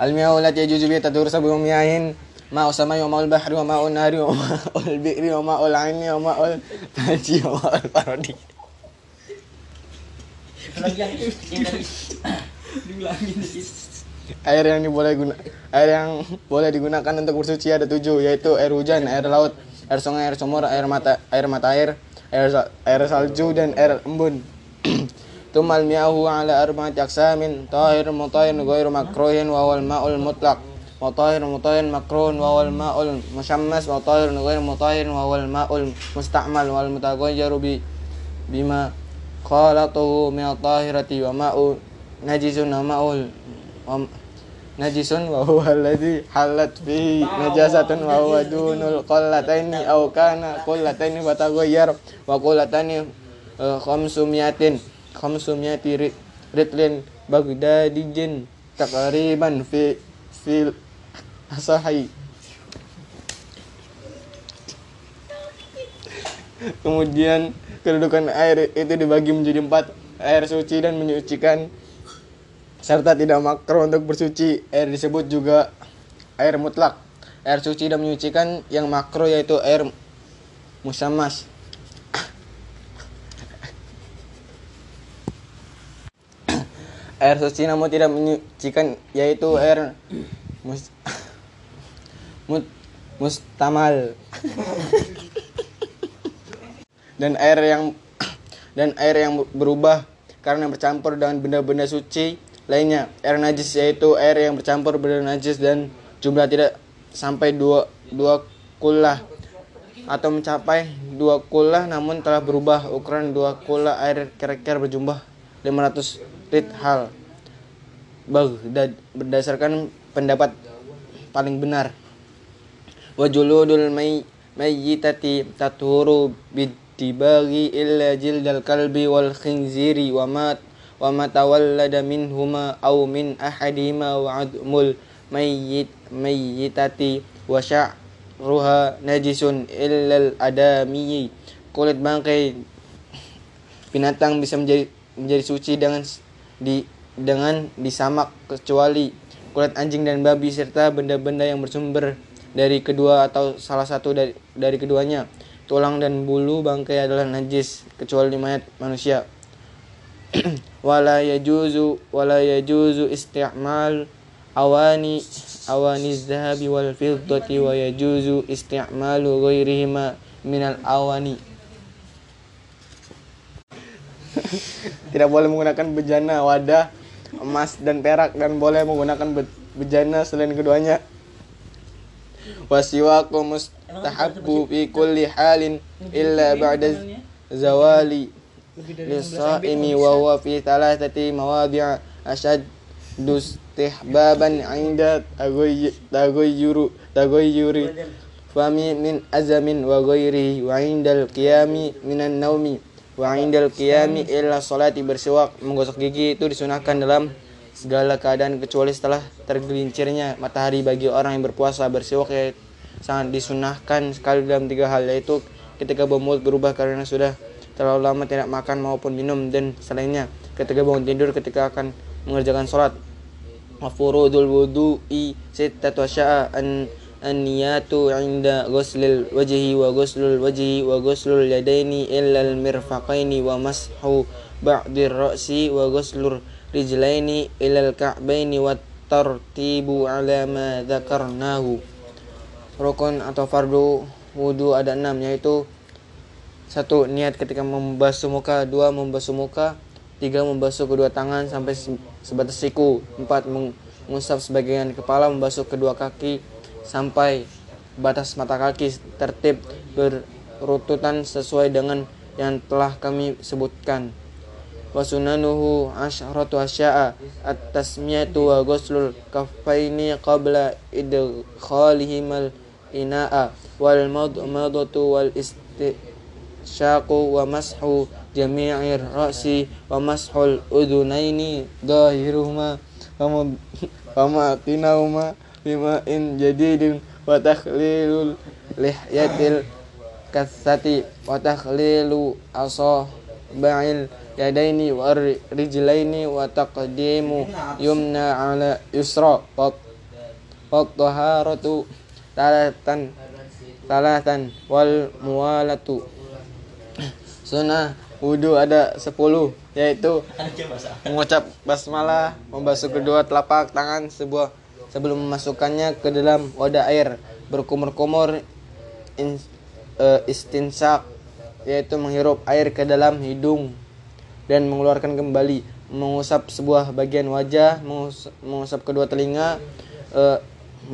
Almiya ulat ya jujubi tadur sebelum miahin ma usama yoma ul bahri ma ul nari ma ul bi'ri ma ul aini ma ul taji ma ul parodi air yang diboleh guna air yang boleh digunakan untuk bersuci ada tujuh yaitu air hujan air laut air sungai air sumur air mata air mata air air, air salju dan air embun tumal miyahu ala arba'ati aqsamin tahir mutahhir ghairu makruhin wa wal ma'ul mutlaq mutahhir mutahhir makruhun wa wal ma'ul musyammas wa tahir ghairu mutahhir wa wal ma'ul musta'mal wal mutaghayyiru bi bima khalatuhu min tahirati wa ma'u najisun wa ma'ul wa najisun wa huwa alladhi halat fihi ri- ritlin bagdadijin takriban fi fil asahi. Kemudian kedudukan air itu dibagi menjadi empat. Air suci dan menyucikan. Serta tidak makro untuk bersuci. Air disebut juga air mutlak. Air suci dan menyucikan yang makro yaitu air musammas air suci namun tidak menyucikan yaitu air mus, mut, mustamal. Dan air yang dan air yang berubah karena bercampur dengan benda-benda suci lainnya. Air najis yaitu air yang bercampur benda najis dan jumlah tidak sampai dua dua kullah atau mencapai dua kullah namun telah berubah. Ukuran dua kullah air kira-kira berjumlah 500 lit hal. Baghdad berdasarkan pendapat paling benar. Wa juludul may mayyitati tathuru bitibaghi illa jildal kalbi wal khinziri wa ma wa ma tawallada minhuma aw min ahadihima wa admul mayyit mayyitati wa sya'ruha najisun illa al adami kulit bangkai binatang bisa menjadi menjadi suci dengan di dengan disamak kecuali kulit anjing dan babi serta benda-benda yang bersumber dari kedua atau salah satu dari dari keduanya. Tulang dan bulu bangkai adalah najis kecuali mayat manusia. wala yajuzu wala yajuzu isti'mal awani awani zahabi wal fiddati wa yajuzu isti'malu ghairihima minal awani tidak boleh menggunakan bejana wadah emas dan perak dan boleh menggunakan be- bejana selain keduanya. Wasiwaku mustahabbu fi kulli halin illa ba'da zawali lisaimi wa huwa fi thalathati mawadi' ashad istihbaban 'inda tagoyyuru tagoyyuri fami min azamin wa ghairihi wa 'indal qiyami minan naumi wa 'indal qiyami illa salati bersiwak menggosok gigi itu disunahkan dalam segala keadaan kecuali setelah tergelincirnya matahari bagi orang yang berpuasa. Bersiwak ya sangat disunahkan sekali dalam tiga hal yaitu ketika bau mulut berubah karena sudah terlalu lama tidak makan maupun minum. Dan selainnya ketika bangun tidur ketika akan mengerjakan sholat. Wa furudul wudu'i sittatu asya'a an an-niyatu 'inda ghuslil wajhi wa ghuslul wajhi wa ghuslul yadaini illa al-mirfaqaini wa mashu ba'dir ra'si wa ghuslur rijlaini ila al-ka'baini wa tartibu 'ala ma dzakarnahu rukun atau fardu wudu ada enam yaitu satu niat ketika membasuh muka dua membasuh muka tiga membasuh kedua tangan sampai se- sebatas siku empat mengusap sebagian kepala membasuh kedua kaki sampai batas mata kaki tertib berurutan sesuai dengan yang telah kami sebutkan. Wasunanuhu asyratu asya'a at-tasmiyatu wa ghuslul kaffaini qabla idkhalihimal ina'a wal madmadatu wal istinsyaqu wa mashu jami'ir ra'si wa mashul udunaini dahiruhuma wa matinahuma bima'in jadidin wa takhlilul lihyatil kathati wa takhlilu asabi'il yadaini wa rijlaini wa taqdimu yumna ala yusra wa taharatu talatan talatan wal muwalatu. Sunnah wudhu ada 10 yaitu mengucap basmalah, membasuh kedua telapak tangan sebuah sebelum memasukkannya ke dalam wadah air, berkumur-kumur in, eh, istinsak yaitu menghirup air ke dalam hidung dan mengeluarkan kembali, mengusap sebuah bagian wajah, mengus- mengusap kedua telinga eh,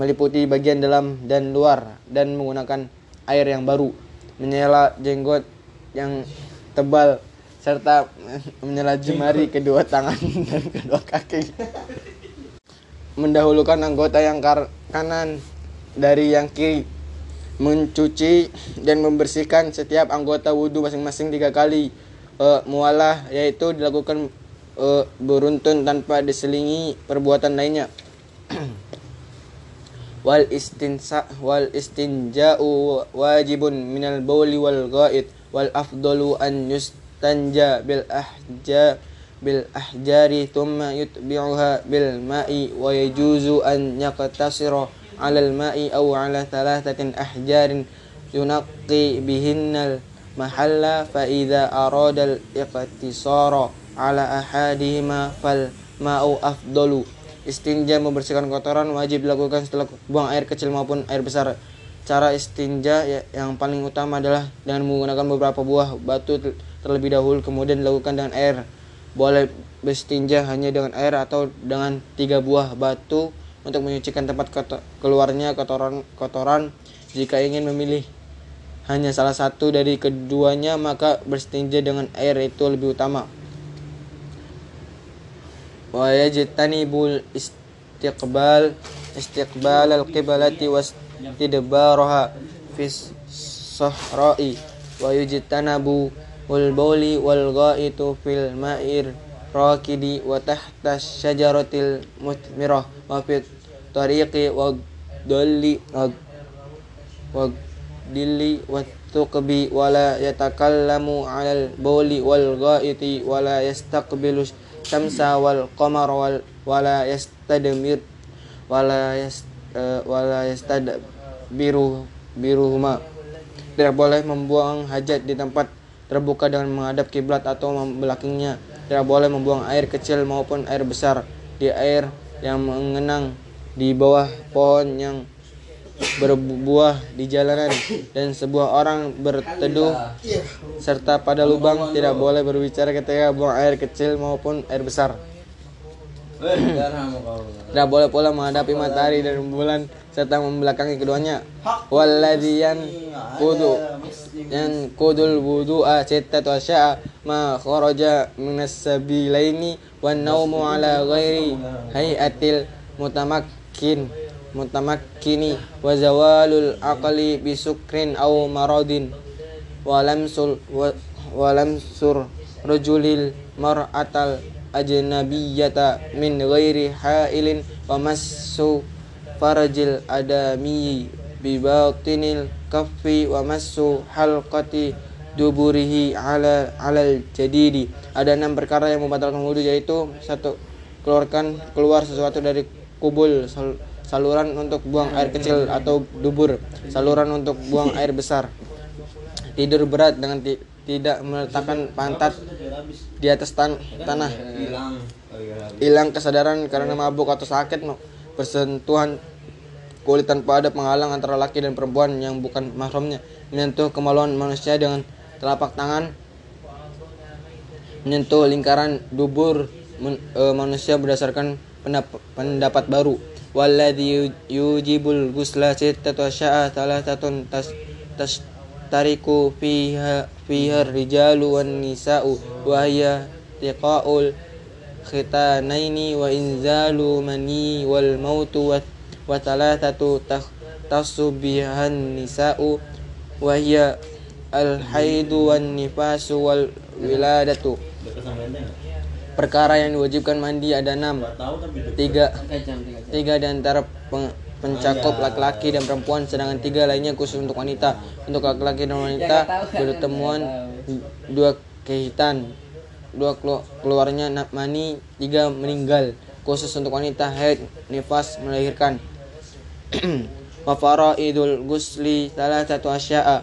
meliputi bagian dalam dan luar dan menggunakan air yang baru, menyela jenggot yang tebal serta menyela jemari kedua tangan dan kedua kaki. Mendahulukan anggota yang kanan dari yang kiri. Mencuci dan membersihkan setiap anggota wudhu masing-masing tiga kali. Eh, mualah yaitu dilakukan eh, beruntun tanpa diselingi perbuatan lainnya. wal istinsa wal istinja'u wajibun minal bauli wal ghaid wal afdalu an yustanja bil ahja bil ahjari thumma yutbi'uha bil ma'i wa yajuzu an yaqtasira 'ala al ma'i aw 'ala thalathatin ahjarin yunaqqi bihinnal mahalla fa idza arada al iqtisara 'ala ahadihima fal ma'u afdalu Istinja membersihkan kotoran wajib dilakukan setelah buang air kecil maupun air besar. Cara istinja ya- yang paling utama adalah dengan menggunakan beberapa buah batu ter- terlebih dahulu kemudian dilakukan dengan air. Boleh berstinja hanya dengan air atau dengan tiga buah batu untuk menyucikan tempat koto- keluarnya kotoran kotoran. Jika ingin memilih hanya salah satu dari keduanya maka berstinja dengan air itu lebih utama wal bauli wal ghaitu fil ma'ir rakidi wa tahta syajaratil mutmirah wa fit tariqi wa dalli wa dilli wa tuqbi wa la yatakallamu 'alal bauli wal ghaiti wa la yastaqbilu syamsa wal qamara wal wa la yastadmir wa la yast e, wa la ma biruhuma. Tidak boleh membuang hajat di tempat terbuka dengan menghadap kiblat atau membelakangnya tidak boleh membuang air kecil maupun air besar di air yang mengenang di bawah pohon yang berbuah di jalanan dan sebuah orang berteduh serta pada lubang tidak boleh berbicara ketika buang air kecil maupun air besar. Kau. Tidak boleh pula menghadapi matahari dan bulan serta membelakangi keduanya. Walladiyan kudu yang kudul wudu'a sittatu asya'a ma kharaja minas sabilaini wan naumu ala ghairi hayatil mutamakkin mutamakkini wa zawalul aqli bisukrin aw maradin wa lamsul wa, wa lamsur rajulil mar'atal ajnabiyyata min ghairi hailin wa massu farajil adami bi batinil kaffi wa massu halqati duburihi ala alal jadidi. Ada enam perkara yang membatalkan wudhu yaitu satu keluarkan keluar sesuatu dari kubul sal- saluran untuk buang air kecil atau dubur saluran untuk buang air besar. Tidur berat dengan ti- tidak meletakkan pantat di atas tan- tanah. Hilang. Kesadaran karena mabuk atau sakit bersentuhan kulit tanpa ada penghalang antara laki dan perempuan yang bukan mahramnya. Menyentuh kemaluan manusia dengan telapak tangan. Menyentuh lingkaran dubur men- eh, manusia berdasarkan pendap- pendapat baru. Walladzi yu- yujibul gusla sittatu asya'a thalathatun tas tas tariku fiha fiha rijalu wan nisa'u wa hiya tiqaul khitanaini wa inzalu mani wal mautu wa, wa thalathatu takhtassu bihan nisa'u wa hiya al haidu wan nifasu wal wiladatu. Perkara yang diwajibkan mandi ada enam. Tiga. Tiga di antara peng- pencakup laki-laki dan perempuan sedangkan tiga lainnya khusus untuk wanita. Untuk laki-laki dan wanita bertemuan dua kehitan dua kelu- keluarnya mani tiga meninggal. Khusus untuk wanita haid nifas melahirkan wa faraidul gusli satu asya'a.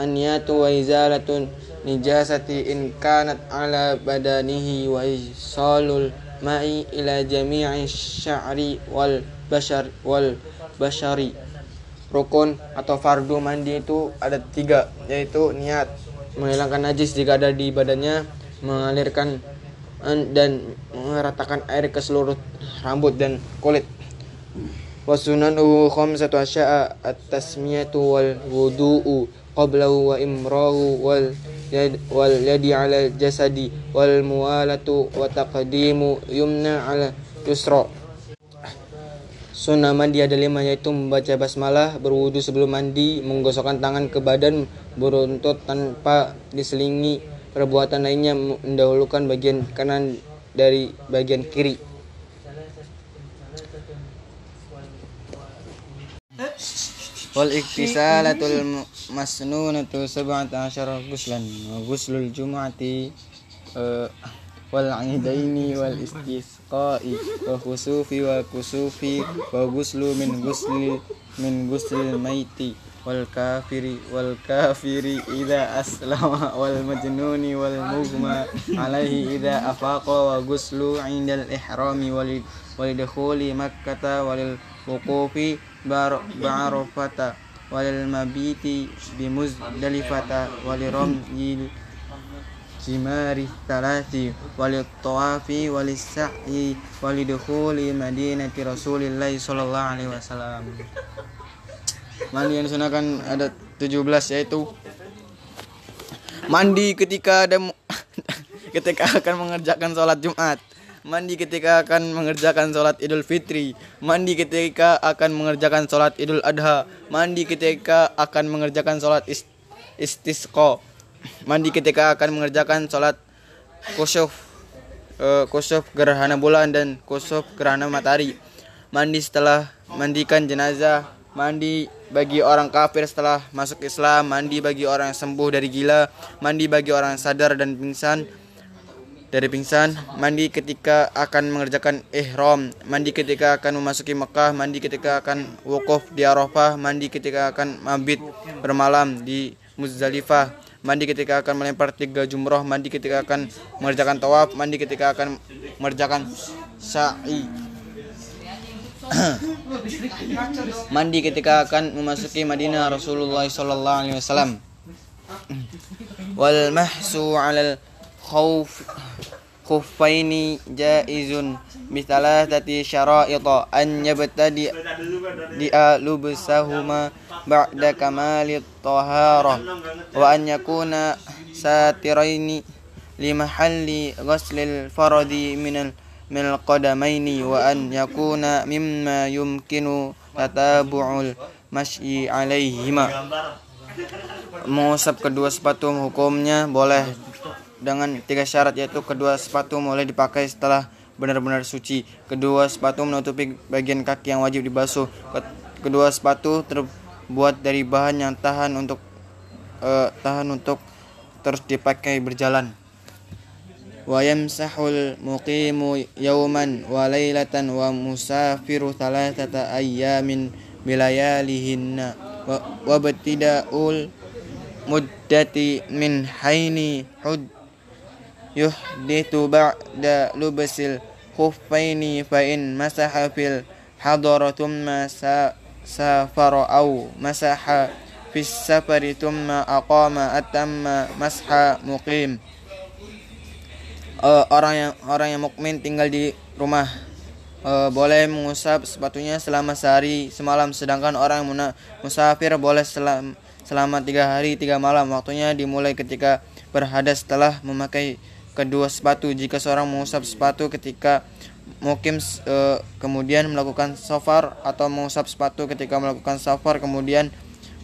Aniyatu wa izalatun nijasati in kanat ala badanihi wa isalul ma'i ila jami'i sya'ri wal bashar wal bashari. Rukun atau fardu mandi itu ada tiga yaitu niat menghilangkan najis jika ada di badannya mengalirkan an- dan meratakan air ke seluruh rambut dan kulit qablahu wa imrahu wal yad wal yadi ala jasadi wal muwalatu wa taqdimu yumna ala yusra Sunnah mandi ada lima yaitu membaca basmalah, berwudu sebelum mandi, menggosokkan tangan ke badan, beruntut tanpa diselingi. Perbuatan lainnya mendahulukan bagian kanan dari bagian kiri. Wal iktisalatul mu- masnunatu sab'ata asyara guslan wa guslul jum'ati eh, wal aidaini wal istisqa'i wa khusufi wal kusufi wa guslu min gusli min guslil maiti wal kafiri wal kafiri idza aslama walil mabiti bimuzdalifata waliramyil jimari talati walil tawafi walis sa'i walidukhuli madinati rasulillahi sallallahu alaihi wasallam. Mandi yang disunahkan ada 17 yaitu mandi ketika ada ketika akan mengerjakan sholat Jumat mandi ketika akan mengerjakan sholat Idul Fitri. Mandi ketika akan mengerjakan sholat Idul Adha. Mandi ketika akan mengerjakan sholat is- istisqa. Mandi ketika akan mengerjakan sholat kusuf eh, kusuf gerhana bulan dan kusuf gerhana matahari. Mandi setelah mandikan jenazah. Mandi bagi orang kafir setelah masuk Islam. Mandi bagi orang yang sembuh dari gila. Mandi bagi orang yang sadar dan pingsan dari pingsan mandi ketika akan mengerjakan ihram mandi ketika akan memasuki Mekah mandi ketika akan wukuf di Arafah mandi ketika akan mabit bermalam di Muzdalifah mandi ketika akan melempar tiga jumroh mandi ketika akan mengerjakan tawaf mandi ketika akan mengerjakan sa'i. Mandi ketika akan memasuki Madinah Rasulullah wasallam. Wal mahsu 'alal khawf khuffaini jaizun bisalah tati syara'ita an yabtadi dia lubsahuma ba'da kamali taharah wa an yakuna satiraini limahalli ghaslil faradi minal minal qadamaini wa an yakuna mimma yumkinu tatabu'ul masyi alaihima. Mengusap kedua sepatu hukumnya boleh dengan tiga syarat yaitu kedua sepatu mulai dipakai setelah benar-benar suci, kedua sepatu menutupi bagian kaki yang wajib dibasuh, kedua sepatu terbuat dari bahan yang tahan untuk uh, tahan untuk terus dipakai berjalan. Wa yamsahul muqimu yawman wa lailatan wa musafiru thalathata ayyamin bilayalihinna wa, wa btida'ul muddati min haini hud yuhditu ba'da lubasil khuffaini fa in masaha fil hadara thumma safara aw masaha fis safari thumma aqama atamma masha muqim uh, orang yang orang yang mukmin tinggal di rumah. uh, boleh mengusap sepatunya selama sehari semalam. Sedangkan orang yang musafir boleh selam, selama tiga hari tiga malam. Waktunya dimulai ketika berhadas setelah memakai kedua sepatu. Jika seorang mengusap sepatu ketika mukim eh, kemudian melakukan safar atau mengusap sepatu ketika melakukan safar kemudian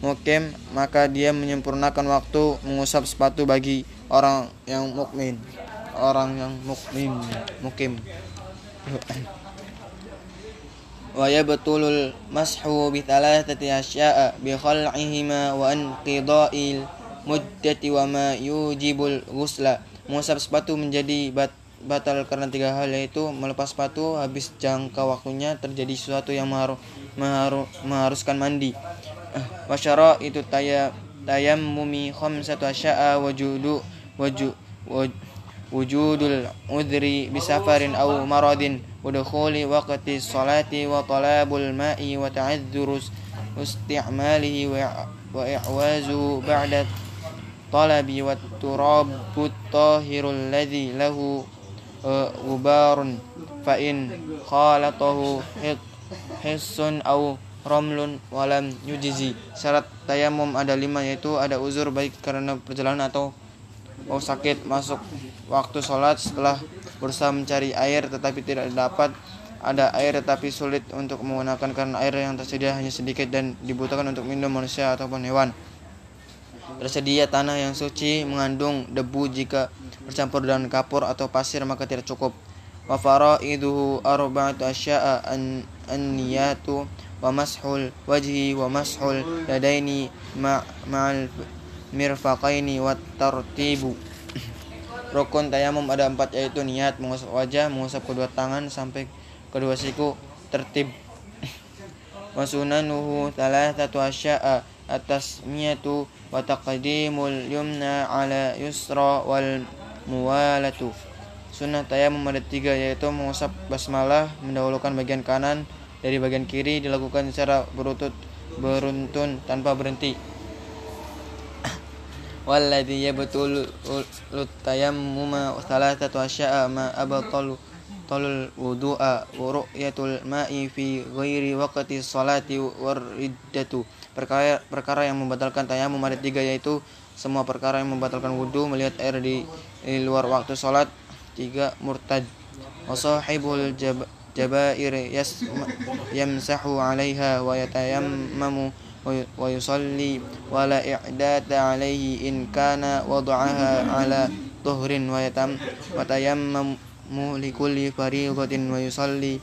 mukim maka dia menyempurnakan waktu mengusap sepatu bagi orang yang mukmin. Orang yang mukmin mukim. Wa yabtulul mashu bi thalathati asya'a bi khal'ihima wa anqida'il muddati wa ma yujibul ghusla mengusap sepatu menjadi bat, batal karena tiga hal yaitu melepas sepatu habis jangka waktunya terjadi sesuatu yang mengharu, mengharu, mengharuskan mandi. Wasyara itu taya tayammumi khamsatu asya'a wajudu waju waj, wujudul udri bisafarin aw maradin wa dukhuli waqti salati wa talabul ma'i wa ta'adzuru istimalihi wa wa ba'da talabi wa turabu tahirul ladzi lahu gubarun fa in khalatahu hissun aw romlun walam yujizi syarat tayamum ada lima yaitu ada uzur baik karena perjalanan atau mau sakit masuk waktu sholat setelah berusaha mencari air tetapi tidak dapat ada air tetapi sulit untuk menggunakan karena air yang tersedia hanya sedikit dan dibutuhkan untuk minum manusia ataupun hewan tersedia tanah yang suci mengandung debu jika bercampur dengan kapur atau pasir maka tidak cukup wa faraiduhu arba'atu asya'a an, an-niyatu wa mashul wajhi wa mashul yadaini ma'al mirfaqaini wa tartibu Rukun tayamum ada empat yaitu niat, mengusap wajah, mengusap kedua tangan sampai kedua siku tertib. Wasunanuhu thalathatu asya'a taqdimul yumna ala yusra wal muwalatu. Sunnah tayamum ada tiga yaitu mengusap basmalah, mendahulukan bagian kanan dari bagian kiri dilakukan secara beruntun tanpa berhenti. Walladhi yabtul tayammuma thalathatu asya'a ma abtalu talul wudu'a wa ru'yatul ma'i fi ghairi waqti salati war perkara perkara yang membatalkan tayamum ada tiga yaitu semua perkara yang membatalkan wudhu melihat air di, di luar waktu salat tiga murtad. Wa sahibul jab, jabair yas, yamsahu 'alaiha wa yatayammamu wa yusalli wa la i'data 'alaihi in kana wada'aha 'ala tuhrin wa yatam wa tayammamu likulli fariidatin wa yusalli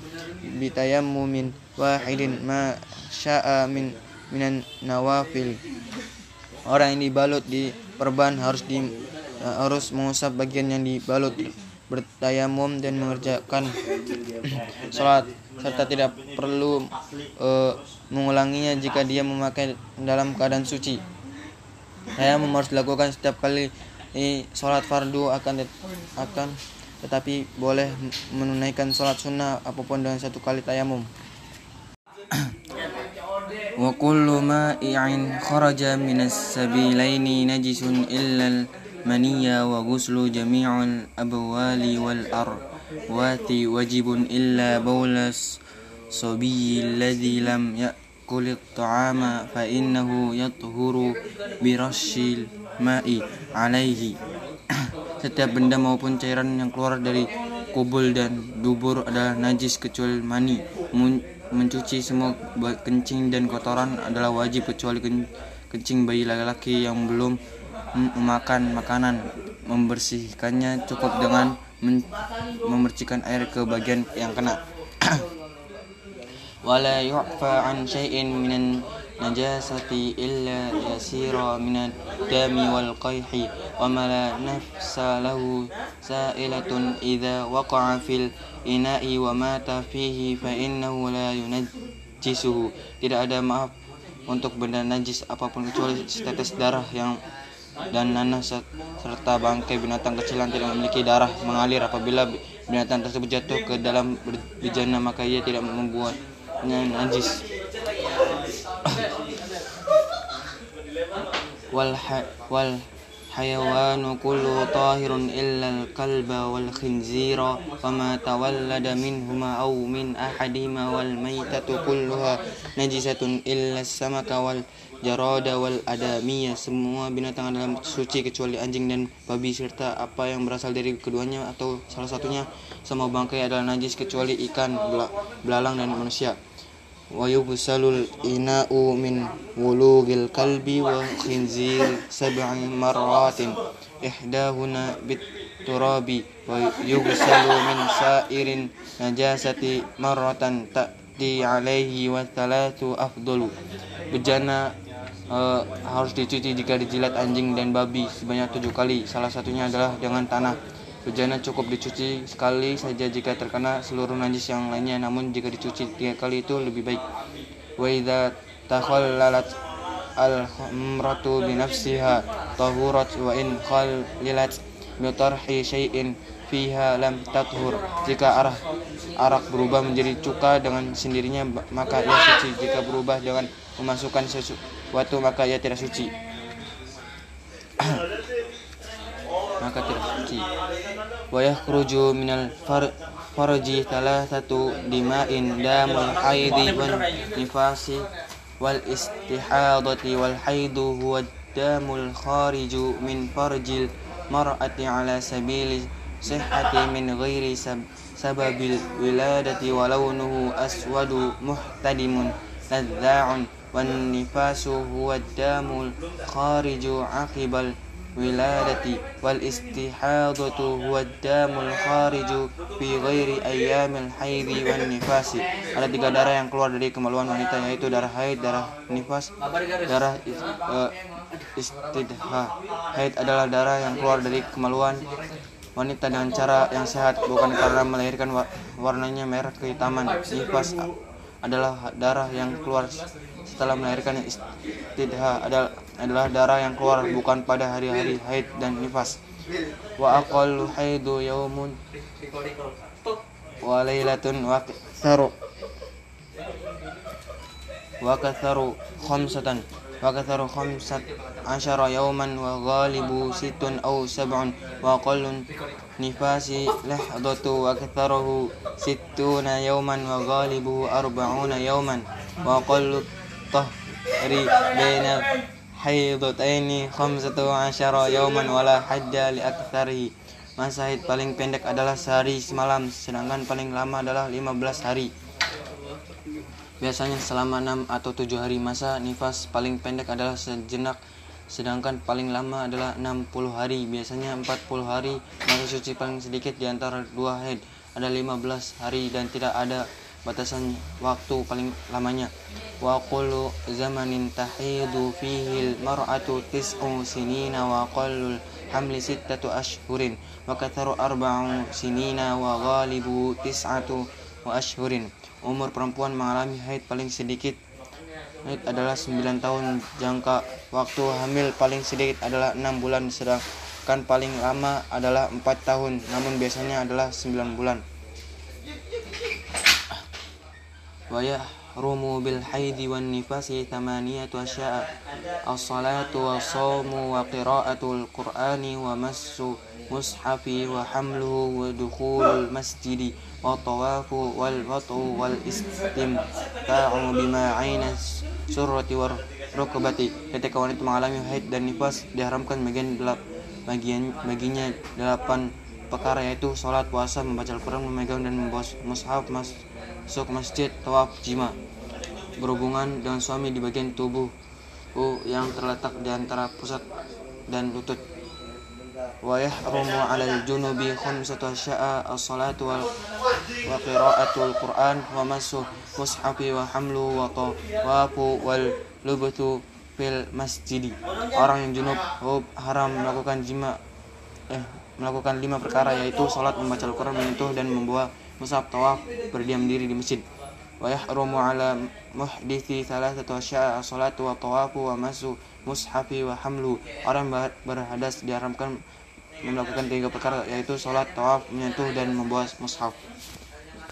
bitayammumin wahidin ma sya'a min minan nawafil orang yang dibalut di perban harus di harus mengusap bagian yang dibalut bertayamum dan mengerjakan sholat serta tidak perlu uh, mengulanginya jika dia memakai dalam keadaan suci. Tayamum harus dilakukan setiap kali sholat fardu akan akan tetapi boleh menunaikan sholat sunnah apa pun dengan satu kali tayamum. wa kullu ma'i'in kharaja minas sabilaini najisun illa al-maniyya wa ghuslu jami'ul abwali wal arwati wajibun illa bawlas sabiyyi alladhi lam ya'kul at-ta'ama fa yathuru bi rasyil ma'i alaihi setiap benda maupun cairan yang keluar dari kubul dan dubur adalah najis kecuali mani. Mencuci semua kencing dan kotoran adalah wajib kecuali kencing bayi laki-laki yang belum memakan makanan. Membersihkannya cukup dengan memercikan air ke bagian yang kena. Wala yu'fa an syai'in minan najasati illa yasira min dami wal qayhi wa ma la nafsa lahu sa'ilatun idza waqa'a fil ina'i wa mata fihi fa innahu la yunajjisuhu. Tidak ada maaf untuk benda najis apa pun kecuali setetes darah yang dan nanah serta bangkai binatang kecil yang tidak memiliki darah mengalir. Apabila binatang tersebut jatuh ke dalam bejana maka ia tidak membuatnya najis. Wal wal wal khinzira wa ma tawallada minhuma aw min ahadima wal maitatu kulluha najisatun illa samaka wal jarada wal adamiyah semua binatang adalah suci kecuali anjing dan babi serta apa yang berasal dari keduanya atau salah satunya semua bangkai adalah najis kecuali ikan belalang dan manusia wa yubsalul ina'u min wulugil kalbi wa khinzir sab'i marratin ihdahuna bit turabi wa yubsalu min sa'irin najasati marratan ta'ti alaihi wa thalathu afdalu bejana eh, harus dicuci jika dijilat anjing dan babi sebanyak tujuh kali. Salah satunya adalah dengan tanah. Bejana cukup dicuci sekali saja jika terkena seluruh najis yang lainnya. Namun jika dicuci tiga kali itu lebih baik. Wa idza takhallalat al-humratu bi nafsiha tahurat wa in khallilat bi tarhi syai'in fiha lam tathur jika arah arak berubah menjadi cuka dengan sendirinya maka ia suci jika berubah dengan memasukkan sesuatu maka ia tidak suci maka tidak suci wa yakhruju minal far farji thalathatu dima'in damul haidi wan nifasi wal istihadati wal haidu huwa damul khariju min farjil mar'ati ala sabili sihhati min ghairi sab sababil wiladati wa wiladati wal istihadatu huwa damul khariju fi ghairi ayyamil nifasi. Ada tiga darah yang keluar dari kemaluan wanita yaitu darah haid darah nifas darah uh, istidha. Haid adalah darah yang keluar dari kemaluan wanita dengan cara yang sehat bukan karena melahirkan warnanya merah kehitaman. Nifas adalah darah yang keluar setelah melahirkan istidha. Adalah adalah darah yang keluar bukan pada hari-hari haid dan nifas. Wa aqallu haidu yaumun wa lailatun wa katharu wa katharu khamsatan wa katharu khamsat ashara yauman wa ghalibu situn aw sab'un. Wa aqallun nifasi lahdatu wa katharuhu sittuna yauman wa ghalibu arba'una yauman. Wa aqallu tahri baina haidataini khamsatu asyara yauman wala hajja li aktsarihi. Masa haid paling pendek adalah sehari semalam, sedangkan paling lama adalah 15 hari. Biasanya selama 6 atau 7 hari masa nifas paling pendek adalah sejenak sedangkan paling lama adalah 60 hari biasanya 40 hari masa suci paling sedikit di antara dua haid ada 15 hari dan tidak ada batasan waktu paling lamanya. Wa qulu zamanin tahidu fihi al-mar'atu tis'u sinina wa qallul hamli sittatu ashhurin wa katharu arba'u sinina wa ghalibu tis'atu wa ashhurin. Umur perempuan mengalami haid paling sedikit haid adalah 9 tahun. Jangka waktu hamil paling sedikit adalah 6 bulan sedangkan paling lama adalah 4 tahun. Namun biasanya adalah 9 bulan ويحرم بالحيض والنفاس ثمانية أشياء الصلاة والصوم وقراءة القرآن ومس مصحف وحمله ودخول المسجد والطواف والوطء والاستمتاع بما عين السرة والركبة ketika wanita mengalami haid dan nifas diharamkan bagian delap bagian baginya delapan perkara yaitu sholat puasa membaca Al-Quran memegang dan membawa mushaf mas masuk masjid, tawaf, jima. Berhubungan dengan suami di bagian tubuh yang terletak di antara pusat dan lutut. Wa yahrumu 'alal junubi khamsatu asya'a as-salatu wal wa qira'atul Qur'an wa masu mushafi wa hamlu wa tawafu wal lubtu fil masjidi. Orang yang junub haram melakukan jima eh melakukan lima perkara yaitu salat, membaca Al-Qur'an, menyentuh dan membawa mushaf tawaf berdiam diri di masjid. Wa yahrumu ala muhdithi thalathatu asya'a salatu wa tawafu wa masu mushafi wa hamlu. Orang berhadas diharamkan melakukan tiga perkara yaitu salat tawaf menyentuh dan membawa mushaf